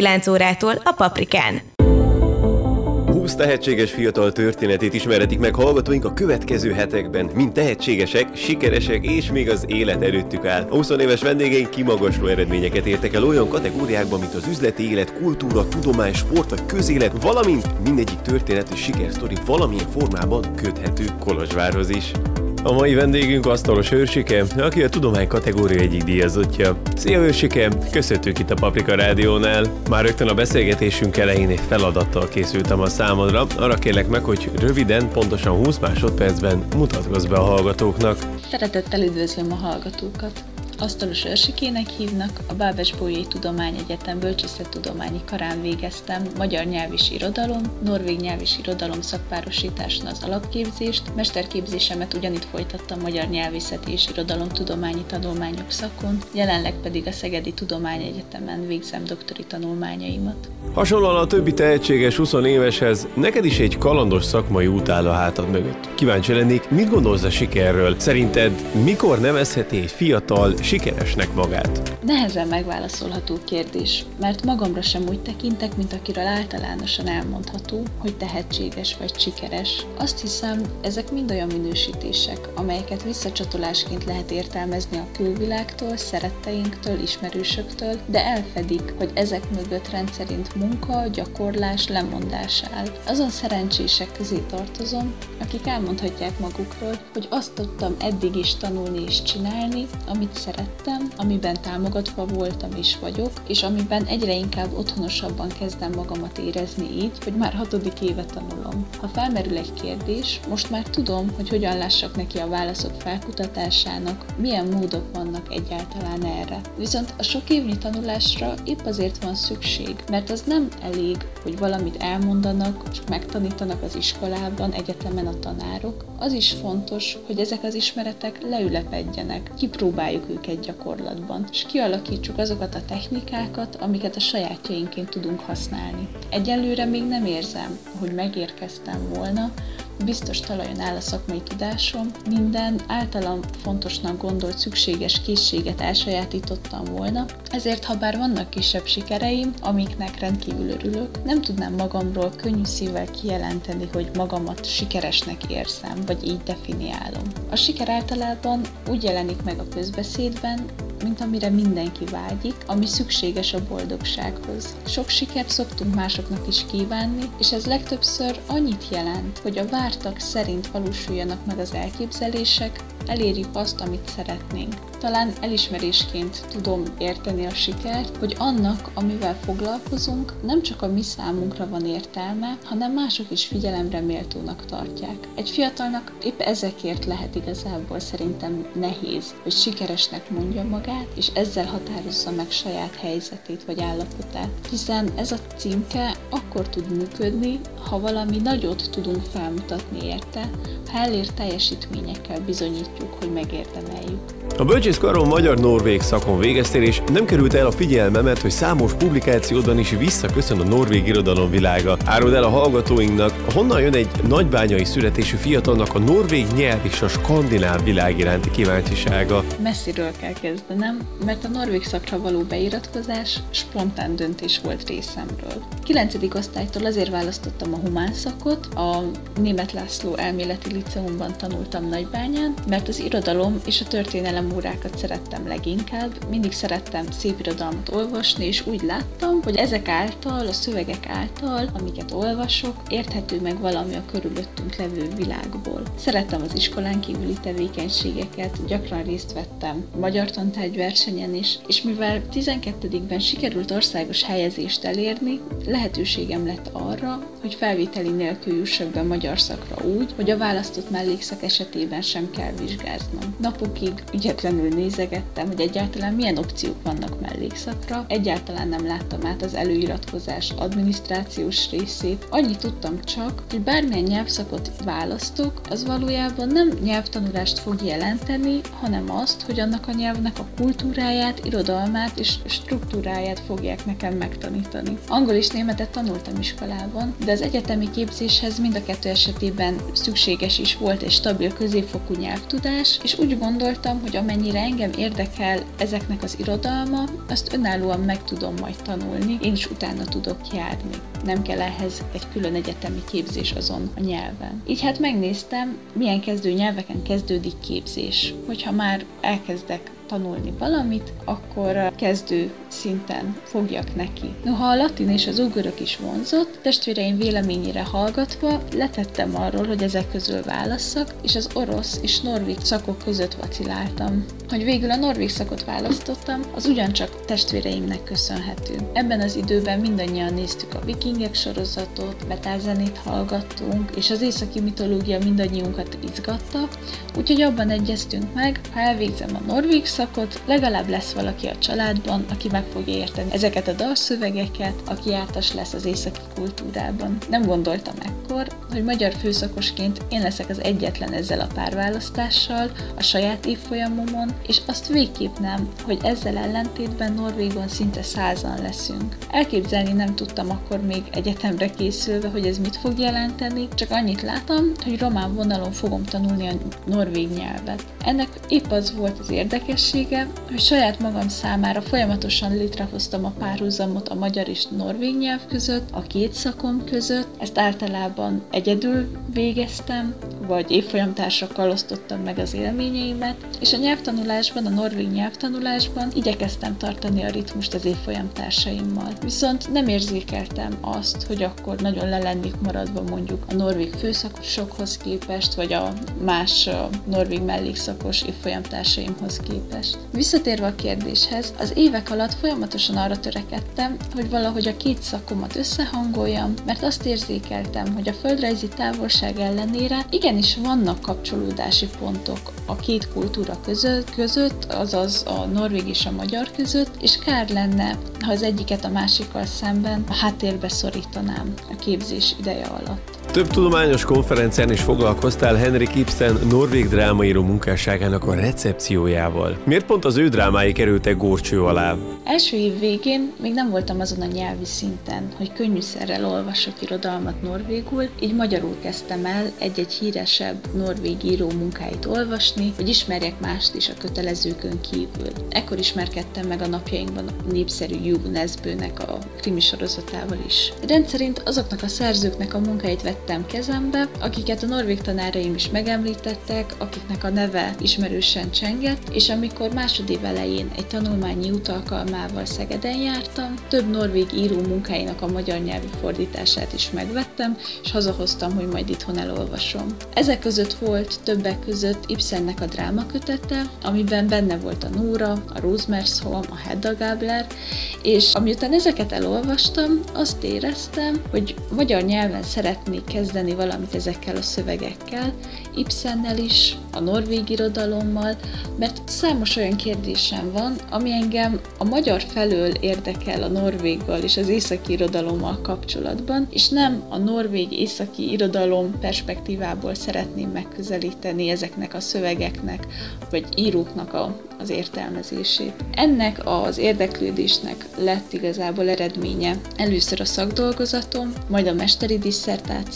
9 órától a Paprikán. 20 tehetséges fiatal történetét ismerhetik meg hallgatóink a következő hetekben, mint tehetségesek, sikeresek és még az élet előttük áll. A 20 éves vendégeink kimagasló eredményeket értek el olyan kategóriákban, mint az üzleti élet, kultúra, tudomány, sport vagy közélet, valamint mindegyik történet és sikersztori valamilyen formában köthető Kolozsvárhoz is. A mai vendégünk asztalos őrsike, aki a tudomány kategória egyik díjazottja. Szia őrsike, köszöntünk itt a Paprika Rádiónál. Már rögtön a beszélgetésünk elején egy feladattal készültem a számodra. Arra kérlek meg, hogy röviden, pontosan 20 másodpercben mutatkozz be a hallgatóknak. Szeretettel üdvözlöm a hallgatókat! Asztalos őrsikének hívnak, a Bábes Bolyai Tudományegyetem bölcsészettudományi karán végeztem magyar nyelv és irodalom, norvég nyelv és irodalom szakpárosításon az alapképzést, mesterképzésemet ugyanitt folytattam magyar nyelvészeti és irodalomtudományi tanulmányok szakon, jelenleg pedig a Szegedi Tudományegyetemen végzem doktori tanulmányaimat. Hasonlóan a többi tehetséges 20 éveshez, neked is egy kalandos szakmai út áll a hátad mögött. Kíváncsi lennék, mit gondolsz a sikerről? Szerinted mikor nevezheti egy fiatal, sikeresnek magát? Nehezen megválaszolható kérdés, mert magamra sem úgy tekintek, mint akiről általánosan elmondható, hogy tehetséges vagy sikeres. Azt hiszem, ezek mind olyan minősítések, amelyeket visszacsatolásként lehet értelmezni a külvilágtól, szeretteinktől, ismerősöktől, de elfedik, hogy ezek mögött rendszerint munka, gyakorlás, lemondás áll. Azon szerencsések közé tartozom, akik elmondhatják magukról, hogy azt tudtam eddig is tanulni és csinálni, amit szeretem szerettem, amiben támogatva voltam és vagyok, és amiben egyre inkább otthonosabban kezdem magamat érezni így, hogy már hatodik éve tanulom. Ha felmerül egy kérdés, most már tudom, hogy hogyan lássak neki a válaszok felkutatásának, milyen módok vannak egyáltalán erre. Viszont a sok évnyi tanulásra épp azért van szükség, mert az nem elég, hogy valamit elmondanak, és megtanítanak az iskolában, egyetemen a tanárok. Az is fontos, hogy ezek az ismeretek leülepedjenek, kipróbáljuk őket gyakorlatban, és kialakítsuk azokat a technikákat, amiket a sajátjainként tudunk használni. Egyelőre még nem érzem, hogy megérkeztem volna, biztos talajon áll a szakmai tudásom, minden általam fontosnak gondolt szükséges készséget elsajátítottam volna, ezért ha bár vannak kisebb sikereim, amiknek rendkívül örülök, nem tudnám magamról könnyű szívvel kijelenteni, hogy magamat sikeresnek érzem, vagy így definiálom. A siker általában úgy jelenik meg a közbeszédben, mint amire mindenki vágyik, ami szükséges a boldogsághoz. Sok sikert szoktunk másoknak is kívánni, és ez legtöbbször annyit jelent, hogy a vártak szerint valósuljanak meg az elképzelések, elérjük azt, amit szeretnénk. Talán elismerésként tudom érteni a sikert, hogy annak, amivel foglalkozunk, nem csak a mi számunkra van értelme, hanem mások is figyelemre méltónak tartják. Egy fiatalnak épp ezekért lehet igazából szerintem nehéz, hogy sikeresnek mondja magát, és ezzel határozza meg saját helyzetét vagy állapotát. Hiszen ez a címke akkor tud működni, ha valami nagyot tudunk felmutatni érte, ha elért teljesítményekkel bizonyítjuk, hogy megérdemeljük. A bölcsészkaron magyar-norvég szakon végeztél, és nem került el a figyelmemet, hogy számos publikációdban is visszaköszön a norvég irodalom világa. Áruld el a hallgatóinknak, honnan jön egy nagybányai születésű fiatalnak a norvég nyelv és a skandináv világ iránti kíváncsisága. Messziről kell kezdenem, mert a norvég szakra való beiratkozás spontán döntés volt részemről. 9. osztálytól azért választottam a humán szakot, a Német László elméleti liceumban tanultam Nagybányán, mert az irodalom és a történelem órákat szerettem leginkább, mindig szerettem szép irodalmat olvasni, és úgy láttam, hogy ezek által, a szövegek által, amiket olvasok, érthető meg valami a körülöttünk levő világból. Szerettem az iskolán kívüli tevékenységeket, gyakran részt vettem magyar egy versenyen is, és mivel 12-ben sikerült országos helyezést elérni, lehetőségem lett arra, hogy felvételi nélkül jussak be magyar szakra úgy, hogy a választott mellékszak esetében sem kell vizsgáznom. Napokig ügyetlenül nézegettem, hogy egyáltalán milyen opciók vannak mellékszakra, egyáltalán nem láttam át az előiratkozás adminisztrációs részét, annyit tudtam csak, hogy bármilyen nyelvszakot választok, az valójában nem nyelvtanulást fog jelenteni, hanem azt, hogy annak a nyelvnek a kultúráját, irodalmát és struktúráját fogják nekem megtanítani. Angol és németet tanultam iskolában, de az egyetemi képzéshez mind a kettő esetében szükséges is volt egy stabil középfokú nyelvtudás, és úgy gondoltam, hogy amennyire engem érdekel ezeknek az irodalma, azt önállóan meg tudom majd tanulni, én is utána tudok járni. Nem kell ehhez egy külön egyetemi képzés azon a nyelven. Így hát megnéztem, milyen kezdő nyelveken kezdődik képzés. Hogyha már elkezdek tanulni valamit, akkor kezdő szinten fogjak neki. Noha a latin és az ugörök is vonzott, testvéreim véleményére hallgatva letettem arról, hogy ezek közül válasszak, és az orosz és norvég szakok között vaciláltam. Hogy végül a norvég szakot választottam, az ugyancsak testvéreimnek köszönhető. Ebben az időben mindannyian néztük a vikingek sorozatot, betálzenét hallgattunk, és az északi mitológia mindannyiunkat izgatta, úgyhogy abban egyeztünk meg, ha elvégzem a norvég szakot, legalább lesz valaki a családban, aki meg fogja érteni ezeket a dalszövegeket, aki jártas lesz az északi kultúrában. Nem gondoltam ekkor, hogy magyar főszakosként én leszek az egyetlen ezzel a párválasztással a saját évfolyamomon, és azt végképp nem, hogy ezzel ellentétben Norvégon szinte százan leszünk. Elképzelni nem tudtam akkor még egyetemre készülve, hogy ez mit fog jelenteni, csak annyit látom, hogy román vonalon fogom tanulni a norvég nyelvet. Ennek épp az volt az érdekessége, hogy saját magam számára folyamatosan létrehoztam a párhuzamot a magyar és norvég nyelv között, a két szakom között. Ezt általában egyedül végeztem, vagy évfolyamtársakkal osztottam meg az élményeimet, és a nyelvtanulásban, a norvég nyelvtanulásban igyekeztem tartani a ritmust az évfolyamtársaimmal. Viszont nem érzékeltem azt, hogy akkor nagyon le lennék maradva mondjuk a norvég főszakosokhoz képest, vagy a más norvég mellékszakos évfolyamtársaimhoz képest. Visszatérve a kérdéshez, az évek alatt folyamatosan arra törekedtem, hogy valahogy a két szakomat összehangoljam, mert azt érzékeltem, hogy a földrajzi távolság ellenére igenis vannak kapcsolódási pontok a két kultúra között, között, azaz a norvég és a magyar között, és kár lenne, ha az egyiket a másikkal szemben a háttérbe szorítanám a képzés ideje alatt. Több tudományos konferencián is foglalkoztál Henrik Ibsen norvég drámaíró munkásságának a recepciójával. Miért pont az ő drámái kerültek górcső alá? Első év végén még nem voltam azon a nyelvi szinten, hogy könnyűszerrel olvasok irodalmat norvégul, így magyarul kezdtem el egy-egy híresebb norvég író munkáit olvasni, hogy ismerjek mást is a kötelezőkön kívül. Ekkor ismerkedtem meg a napjainkban a népszerű Nesbőnek a krimi sorozatával is. Rendszerint azoknak a szerzőknek a munkáit vettem kezembe, akiket a norvég tanáraim is megemlítettek, akiknek a neve ismerősen csengett, és amikor másodév elején egy tanulmányi út alkalmával Szegeden jártam, több norvég író munkáinak a magyar nyelvi fordítását is megvettem, és hazahoztam, hogy majd itthon elolvasom. Ezek között volt többek között Ibsennek a drámakötete, amiben benne volt a Nóra, a Rosemersholm, a Hedda Gabler, és amiután ezeket elolvastam, azt éreztem, hogy magyar nyelven szeretnék kezdeni valamit ezekkel a szövegekkel, Ibsennel is, a norvég irodalommal, mert számos olyan kérdésem van, ami engem a magyar felől érdekel a norvéggal és az északi irodalommal kapcsolatban, és nem a norvég északi irodalom perspektívából szeretném megközelíteni ezeknek a szövegeknek, vagy íróknak a, az értelmezését. Ennek az érdeklődésnek lett igazából eredménye először a szakdolgozatom, majd a mesteri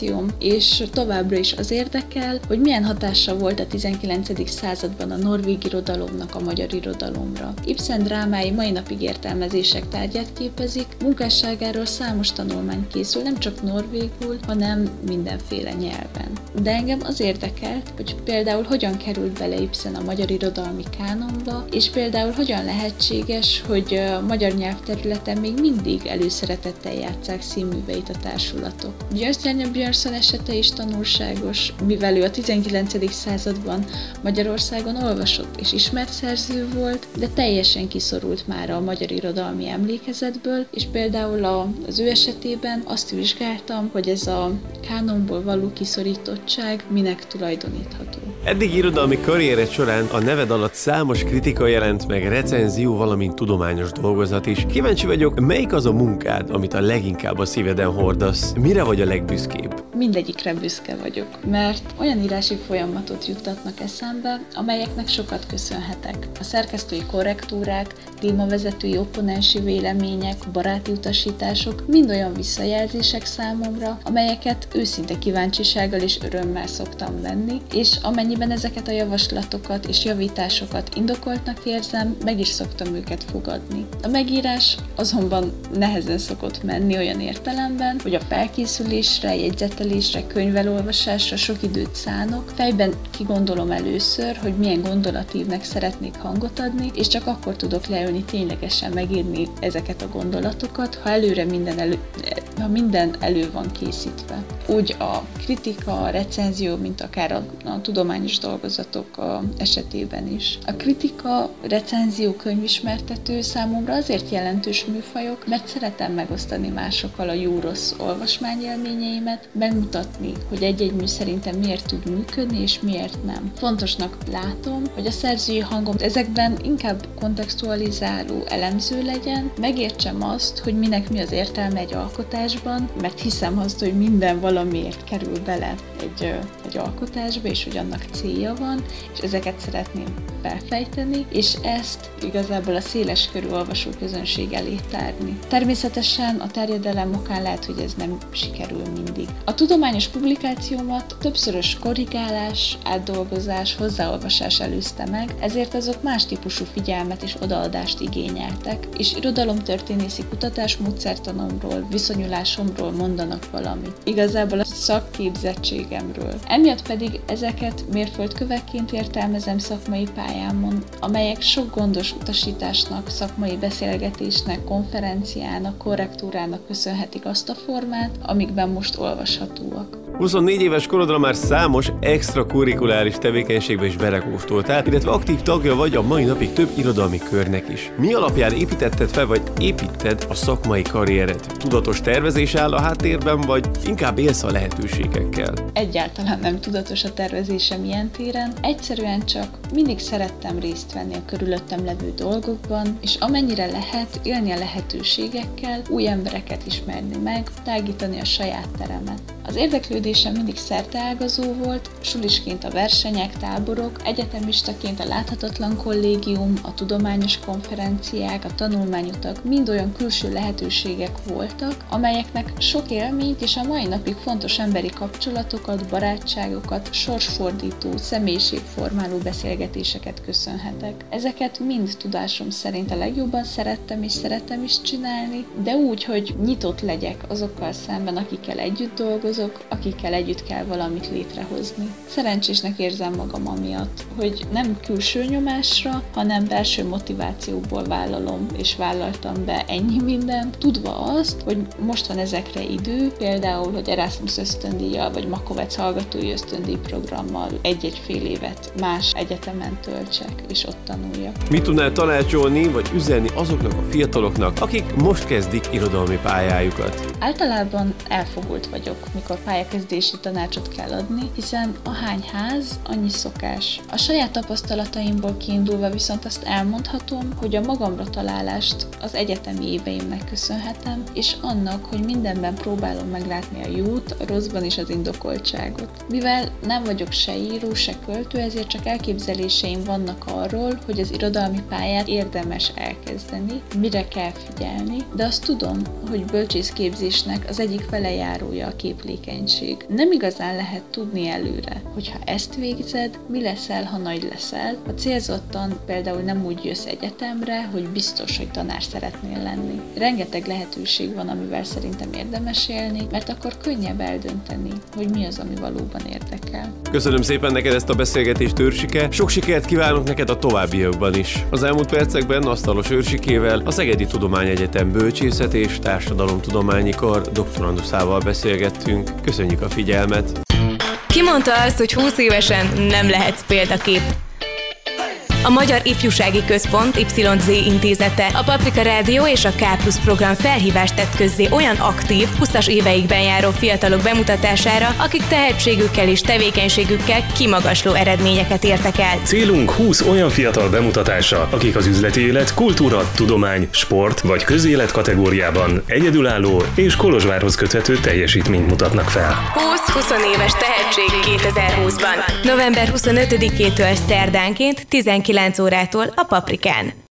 disszertációm, és továbbra is az érdekel, hogy milyen hatása volt a 19. században a norvég irodalomnak a magyar irodalomra. Ibsen drámái mai napig értelmezések tárgyát képezik, munkásságáról számos tanulmány készül, nem csak norvégul, hanem mindenféle nyelven. De engem az érdekelt, hogy például hogyan került bele Ibsen a magyar irodalmi kánonba, és például hogyan lehetséges, hogy a magyar nyelvterületen még mindig előszeretettel játszák színműveit a társulatok. Györgyánya Emerson esete is tanulságos, mivel ő a 19. században Magyarországon olvasott és ismert szerző volt, de teljesen kiszorult már a magyar irodalmi emlékezetből, és például az ő esetében azt vizsgáltam, hogy ez a kánonból való kiszorítottság minek tulajdonítható. Eddig irodalmi karriered során a neved alatt számos kritika jelent meg, recenzió, valamint tudományos dolgozat is. Kíváncsi vagyok, melyik az a munkád, amit a leginkább a szíveden hordasz? Mire vagy a legbüszkébb? Mindegyikre büszke vagyok, mert olyan írási folyamatot juttatnak eszembe, amelyeknek sokat köszönhetek. A szerkesztői korrektúrák, témavezetői opponensi vélemények, baráti utasítások mind olyan visszajelzések számomra, amelyeket őszinte kíváncsisággal és örömmel szoktam venni, és amennyiben ezeket a javaslatokat és javításokat indokoltnak érzem, meg is szoktam őket fogadni. A megírás azonban nehezen szokott menni olyan értelemben, hogy a felkészülésre, jegyzetelésre, könyvelolvasásra sok időt szánok, fejben kigondolom először, hogy milyen gondolatívnek szeretnék hangot adni, és csak akkor tudok leülni ténylegesen megírni ezeket a gondolatokat, ha előre minden elő, ha minden elő van készítve. Úgy a kritika, a recenzió, mint akár a, a tudományos dolgozatok a esetében is. A kritika, recenzió, könyvismertető számomra azért jelentős műfajok, mert szeretem megosztani másokkal a jó-rossz olvasmányélményeimet, megmutatni, hogy egy-egy mű szerintem miért tud működni, és miért nem. Fontosnak látom, hogy a szerzői hangom ezekben inkább kontextualizáló, elemző legyen, megértsem azt, hogy minek mi az értelme egy alkotásban, mert hiszem azt, hogy minden valamiért kerül bele egy, egy alkotásba, és hogy annak célja van, és ezeket szeretném felfejteni, és ezt igazából a széles körű olvasó közönség elé tárni. Természetesen a terjedelem okán lehet, hogy ez nem sikerül mindig. A tudományos publikációmat többszörös korrigálás, átdolgozás, hozzáolvasás előzte meg, ezért azok más típusú figyelmet és odaadást igényeltek, és irodalomtörténészi kutatás módszertanomról, viszonyulásomról mondanak valamit. Igazából a szakképzettségemről. Emiatt pedig ezeket mérföldkövekként értelmezem szakmai pályámon, amelyek sok gondos utasításnak, szakmai beszélgetésnek, konferenciának, korrektúrának köszönhetik azt a formát, amikben most olvashatóak. 24 éves korodra már számos extrakurikuláris tevékenységbe is belekóstoltál, illetve aktív tagja vagy a mai napig több irodalmi körnek is. Mi alapján építetted fel, vagy építed a szakmai karriered? Tudatos tervezés áll a háttérben, vagy inkább élsz a lehetőségekkel? Egyáltalán nem tudatos a tervezésem ilyen téren, egyszerűen csak mindig szerettem részt venni a körülöttem levő dolgokban, és amennyire lehet élni a lehetőségekkel, új embereket ismerni meg, tágítani a saját teremet. Az érdeklődésem mindig szerteágazó volt, sulisként a versenyek, táborok, egyetemistaként a láthatatlan kollégium, a tudományos konferenciák, a tanulmányutak mind olyan külső lehetőségek voltak, amelyeknek sok élményt és a mai napig fontos emberi kapcsolatokat, barátságokat, sorsfordító, személyiségformáló beszélgetéseket köszönhetek. Ezeket mind tudásom szerint a legjobban szerettem és szeretem is csinálni, de úgy, hogy nyitott legyek azokkal szemben, akikkel együtt dolgozom, azok, akikkel együtt kell valamit létrehozni. Szerencsésnek érzem magam amiatt, hogy nem külső nyomásra, hanem belső motivációból vállalom és vállaltam be ennyi mindent, tudva azt, hogy most van ezekre idő, például, hogy Erasmus ösztöndíjjal vagy Makovec hallgatói ösztöndíj programmal egy-egy fél évet más egyetemen töltsek és ott tanuljak. Mit tudnál tanácsolni vagy üzenni azoknak a fiataloknak, akik most kezdik irodalmi pályájukat? Általában elfogult vagyok, mikor pályakezdési tanácsot kell adni, hiszen a hány ház, annyi szokás. A saját tapasztalataimból kiindulva viszont azt elmondhatom, hogy a magamra találást az egyetemi éveimnek köszönhetem, és annak, hogy mindenben próbálom meglátni a jót, a rosszban is az indokoltságot. Mivel nem vagyok se író, se költő, ezért csak elképzeléseim vannak arról, hogy az irodalmi pályát érdemes elkezdeni, mire kell figyelni, de azt tudom, hogy bölcsészképzésnek az egyik felejárója a képlék tevékenység. Nem igazán lehet tudni előre, hogyha ezt végzed, mi leszel, ha nagy leszel. Ha célzottan például nem úgy jössz egyetemre, hogy biztos, hogy tanár szeretnél lenni. Rengeteg lehetőség van, amivel szerintem érdemes élni, mert akkor könnyebb eldönteni, hogy mi az, ami valóban érdekel. Köszönöm szépen neked ezt a beszélgetést, Őrsike. Sok sikert kívánok neked a továbbiakban is. Az elmúlt percekben Asztalos Őrsikével a Szegedi Tudományegyetem Bölcsészet és Társadalomtudományi Kar doktoranduszával beszélgettünk nekünk. Köszönjük a figyelmet! Ki mondta azt, hogy 20 évesen nem lehetsz példakép? A Magyar Ifjúsági Központ YZ intézete, a Paprika Rádió és a K Plus program felhívást tett közzé olyan aktív, 20-as éveikben járó fiatalok bemutatására, akik tehetségükkel és tevékenységükkel kimagasló eredményeket értek el. Célunk 20 olyan fiatal bemutatása, akik az üzleti élet, kultúra, tudomány, sport vagy közélet kategóriában egyedülálló és Kolozsvárhoz köthető teljesítményt mutatnak fel. 20-20 éves tehetség 2020-ban. November 25-től szerdánként 19 órától a Paprikán.